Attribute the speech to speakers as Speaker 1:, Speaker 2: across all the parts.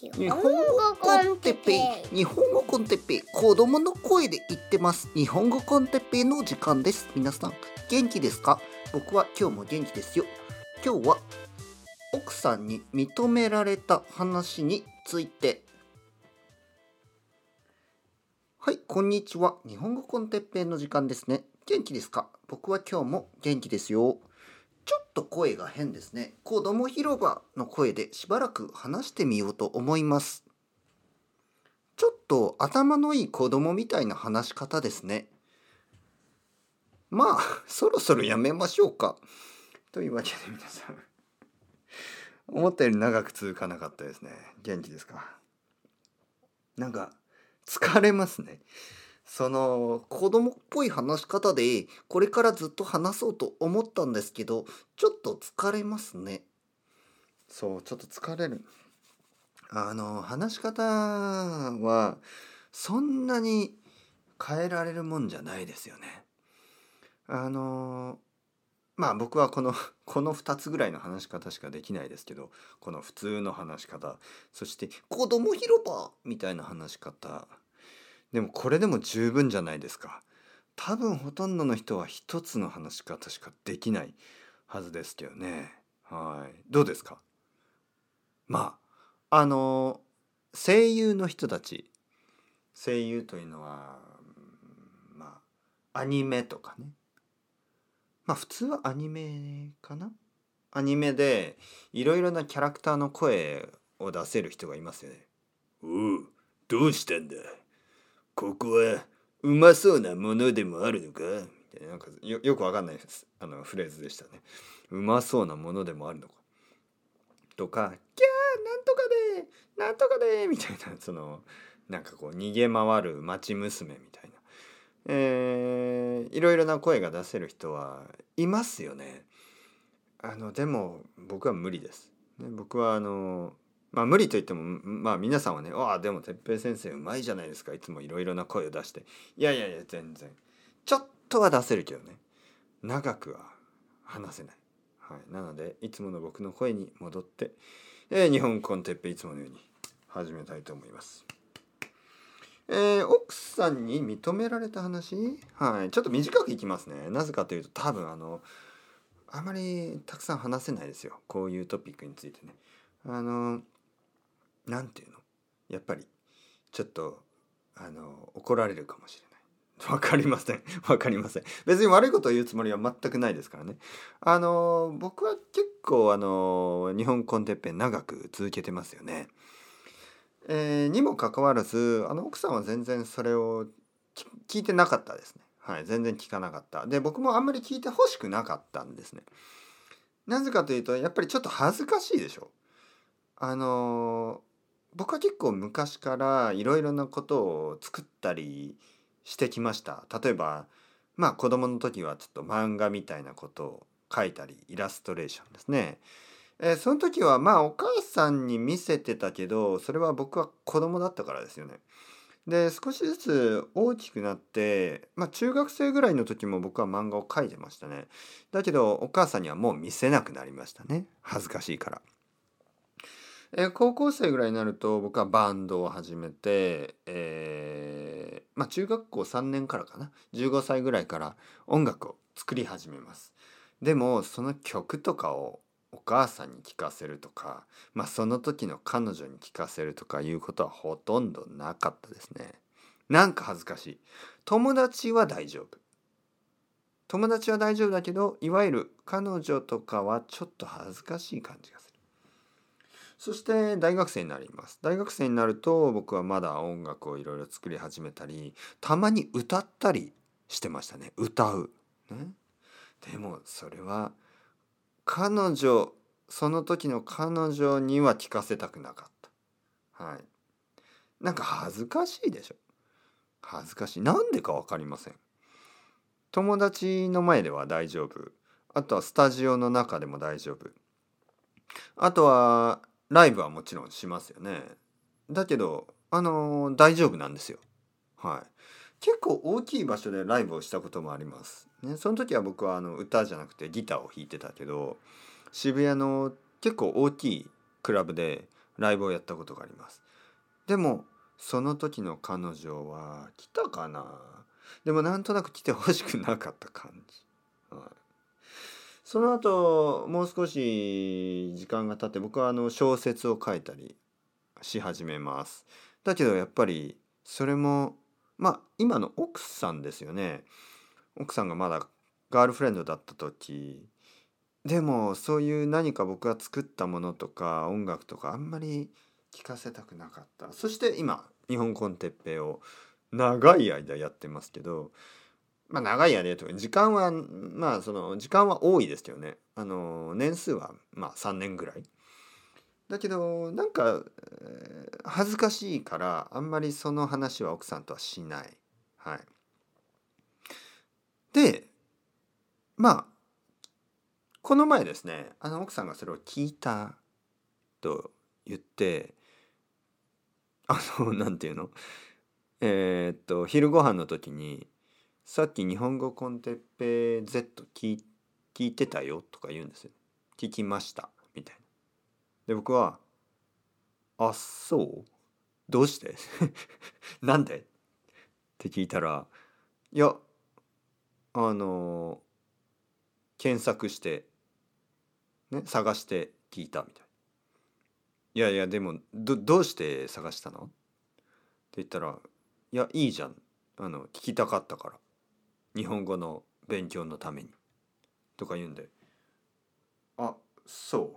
Speaker 1: 日本語コンテッペイ。日本語コンテッペイ。子供の声で言ってます。日本語コンテッペイの時間です。皆さん元気ですか？僕は今日も元気ですよ。今日は奥さんに認められた話について。はいこんにちは。日本語コンテッペイの時間ですね。元気ですか？僕は今日も元気ですよ。ちょっと声が変ですね。子供広場の声でしばらく話してみようと思います。ちょっと頭のいい子供みたいな話し方ですね。まあ、そろそろやめましょうか。というわけで皆さん、思ったより長く続かなかったですね。元気ですか？なんか、疲れますね。その子供っぽい話し方でこれからずっと話そうと思ったんですけどちょっと疲れますね。そうちょっと疲れる。あの話し方はそんなに変えられるもんじゃないですよね。あのまあ僕はこの この2つぐらいの話し方しかできないですけどこの普通の話し方そして子供広場みたいな話し方でもこれでも十分じゃないですか。多分ほとんどの人は一つの話し方しかできないはずですけどね。はい。どうですか？まああの声優の人たち。声優というのはまあアニメとかね。まあ普通はアニメかな？アニメでいろいろなキャラクターの声を出せる人がいますよね。おうどうしたんだ？ここはうまそうなものでもあるのか？みたいななんかよよくわかんないですあのフレーズでしたね。うまそうなものでもあるのか？とか「キャーなんとかでなんとかで」みたいなそのなんかこう逃げ回る町娘みたいな、えー、いろいろな声が出せる人はいますよね。あのでも僕は無理です。ね、僕はあのまあ無理と言ってもまあ皆さんはね「ああでも哲平先生うまいじゃないですかいつもいろいろな声を出して」いやいやいや全然。ちょっとは出せるけどね。長くは話せない、はい、なのでいつもの僕の声に戻って、えー、日本コンテッペいつものように始めたいと思います。えー、奥さんに認められた話？はい。ちょっと短くいきますね。なぜかというと多分あのあまりたくさん話せないですよ。こういうトピックについてね。あの何て言うの？やっぱりちょっとあの怒られるかもしれない。わかりません。わかりません。別に悪いことを言うつもりは全くないですからね。あの、僕は結構あの、日本コンテッペン長く続けてますよね。えー、にもかかわらず、あの奥さんは全然それを聞いてなかったですね。はい、全然聞かなかった。で、僕もあんまり聞いてほしくなかったんですね。なぜかというと、やっぱりちょっと恥ずかしいでしょ。あの僕は結構昔からいろいろなことを作ったりしてきました。例えばまあ子供の時はちょっと漫画みたいなことを書いたりイラストレーションですね、えー、その時はまあお母さんに見せてたけどそれは僕は子供だったからですよね。で少しずつ大きくなってまあ中学生ぐらいの時も僕は漫画を描いてましたね。だけどお母さんにはもう見せなくなりましたね。恥ずかしいから。えー、高校生ぐらいになると僕はバンドを始めて、えー、まあ中学校3年からかな？15歳ぐらいから音楽を作り始めます。でもその曲とかをお母さんに聴かせるとか、まあ、その時の彼女に聴かせるとかいうことはほとんどなかったですね。なんか恥ずかしい。友達は大丈夫。友達は大丈夫だけどいわゆる彼女とかはちょっと恥ずかしい感じがする。そして大学生になります。大学生になると僕はまだ音楽をいろいろ作り始めたりたまに歌ったりしてましたね。歌う、ね、でもそれは彼女その時の彼女には聞かせたくなかった。はい。なんか恥ずかしいでしょ。恥ずかしい。なんでか分かりません。友達の前では大丈夫。あとはスタジオの中でも大丈夫。あとはライブはもちろんしますよね。だけど、あのー、大丈夫なんですよ。はい。結構大きい場所でライブをしたこともあります。ね、その時は僕はあの歌じゃなくてギターを弾いてたけど、渋谷の結構大きいクラブでライブをやったことがありますでもその時の彼女は来たかなでもなんとなく来てほしくなかった感じ、はい、その後もう少し時間が経って僕はあの小説を書いたりし始めます。だけどやっぱりそれもまあ今の奥さんですよね。奥さんがまだガールフレンドだった時。でもそういう何か僕が作ったものとか音楽とかあんまり聞かせたくなかった。そして今日本コンテッペを長い間やってますけどまあ長い間とか時間はまあその時間は多いですけどね。あの年数はまあ3年ぐらい。だけどなんか、恥ずかしいからあんまりその話は奥さんとはしない。はい。でまあこの前ですねあの奥さんがそれを聞いたと言ってあの何て言うの？えー、っと昼ご飯の時に「さっき日本語コンテッペ Z 聞聞いてたよ」とか言うんですよ。聞きましたみたいな。で僕は「あっそう？どうして？なんで?」って聞いたら「いやあの検索してね探して聞いた」みたいな。いやいやでもどどうして探したの？って言ったら「いやいいじゃんあの聞きたかったから日本語の勉強のために」とか言うんで「あそう」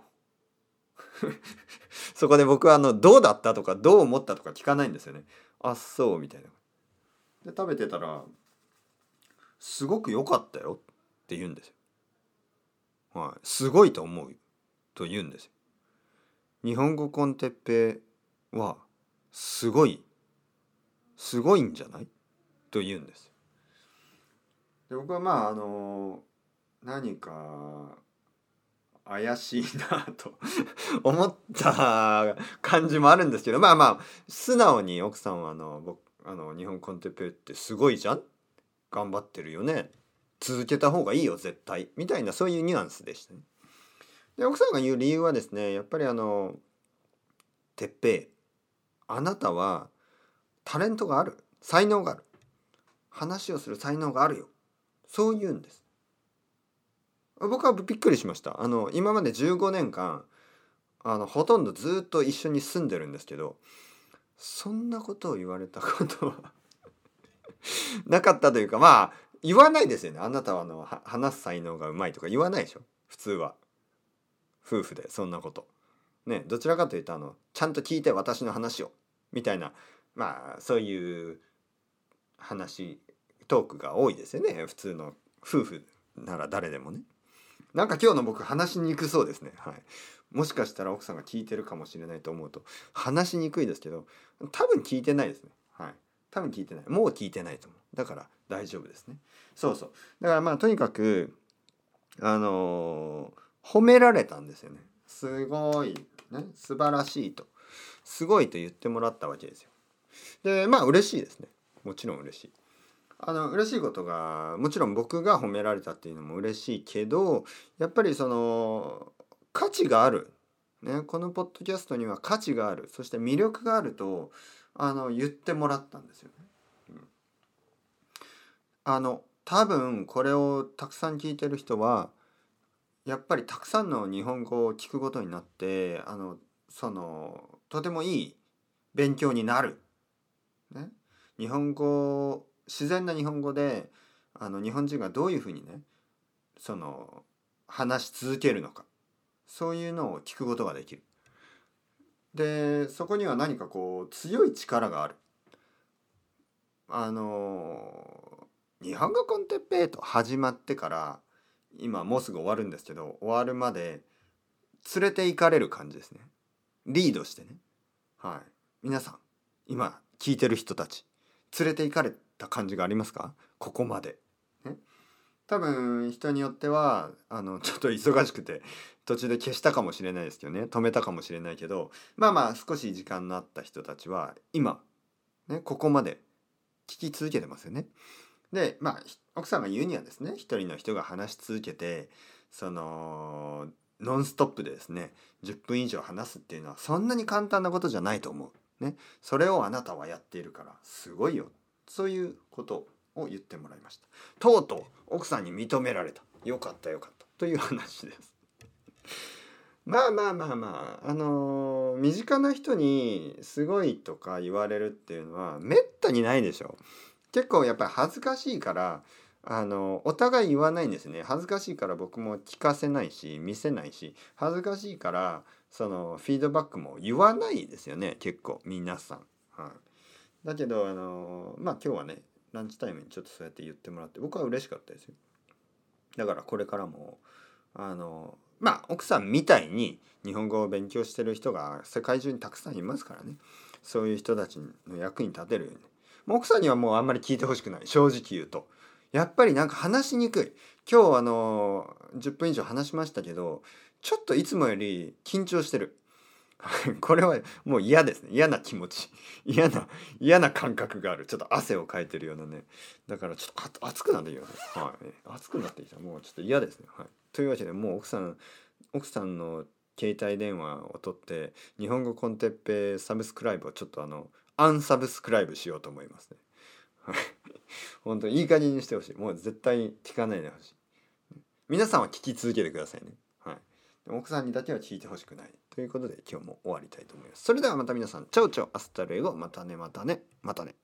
Speaker 1: そこで僕はあの「どうだった」とか「どう思った」とか聞かないんですよね。あそうみたいな。で食べてたら「すごく良かったよ」って言うんですよ。はい、すごいと思うと言うんですよ。日本語コンテッペはすごいすごいんじゃない？と言うんですで僕はまああの何か怪しいなと 思った感じもあるんですけどまあまあ素直に奥さんはあの僕あの日本コンテペってすごいじゃん？頑張ってるよね？続けた方がいいよ絶対。みたいなそういうニュアンスでしたね。で奥さんが言う理由はですねやっぱりあの「てっぺい。あなたはタレントがある。才能がある。話をする才能があるよ」そう言うんです。僕はびっくりしました。あの今まで15年間あのほとんどずっと一緒に住んでるんですけどそんなことを言われたことは なかったというかまあ言わないですよね。あなたはあの話す才能がうまいとか言わないでしょ。普通は。夫婦でそんなこと。ねどちらかというとあのちゃんと聞いて私の話をみたいなまあそういう話トークが多いですよね。普通の夫婦なら誰でもね。なんか今日の僕話しにくそうですね。はい。もしかしたら奥さんが聞いてるかもしれないと思うと話しにくいですけど多分聞いてないですね。はい。多分聞いてない。もう聞いてないと思う。だから大丈夫ですね。そうそう。だからまあとにかくあのー、褒められたんですよね。すごいね。素晴らしいと。すごいと言ってもらったわけですよ。でまあ嬉しいですね。もちろん嬉しい。あの嬉しいことがもちろん僕が褒められたっていうのも嬉しいけどやっぱりその価値がある、ね、このポッドキャストには価値があるそして魅力があるとあの言ってもらったんですよね。うん、あの多分これをたくさん聞いてる人はやっぱりたくさんの日本語を聞くことになってあのそのとてもいい勉強になる。ね、日本語自然な日本語であの日本人がどういうふうにねその話し続けるのかそういうのを聞くことができる。でそこには何かこう強い力がある。あの日本語コンテッペイと始まってから今もうすぐ終わるんですけど終わるまで連れて行かれる感じですね。リードしてね。はい。皆さん今聞いてる人たち連れて行かれた感じがありますか？ここまで。ね、多分人によってはあのちょっと忙しくて途中で消したかもしれないですけどね止めたかもしれないけどまあまあ少し時間のあった人たちは今、ね、ここまで聞き続けてますよね。でまあ奥さんが言うにはですね一人の人が話し続けてそのノンストップでですね10分以上話すっていうのはそんなに簡単なことじゃないと思う。ね、それをあなたはやっているからすごいよそういうことを言ってもらいました。とうとう奥さんに認められた。よかったよかったという話です。まあまあまあまああのー、身近な人にすごいとか言われるっていうのはめったにないでしょ。結構やっぱり恥ずかしいからあのお互い言わないんですね恥ずかしいから僕も聞かせないし見せないし恥ずかしいからそのフィードバックも言わないですよね結構皆さん。はい、だけどあのまあ今日はねランチタイムにちょっとそうやって言ってもらって僕は嬉しかったですよ。だからこれからもあのまあ奥さんみたいに日本語を勉強してる人が世界中にたくさんいますからね。そういう人たちの役に立てるように。奥さんにはもうあんまり聞いてほしくない。正直言うと。やっぱりなんか話しにくい。今日あの10分以上話しましたけどちょっといつもより緊張してる。これはもう嫌ですね。嫌な気持ち。嫌な嫌な感覚がある。ちょっと汗をかいてるようなね。だからちょっと熱くなってきます、はい、熱くなってきた。もうちょっと嫌ですね、はい、というわけでもう奥さん奥さんの携帯電話を取って日本語 con Teppei subscribe をちょっとあの unsubscribe しようと思いますね。はい。本当いい加減にしてほしい。もう絶対聞かないでほしい。皆さんは聞き続けてくださいね。奥さんにだけは聞いてほしくない。ということで今日も終わりたいと思います。それではまた皆さん。 ciao ciao。 hasta luego。またねまたね。またね。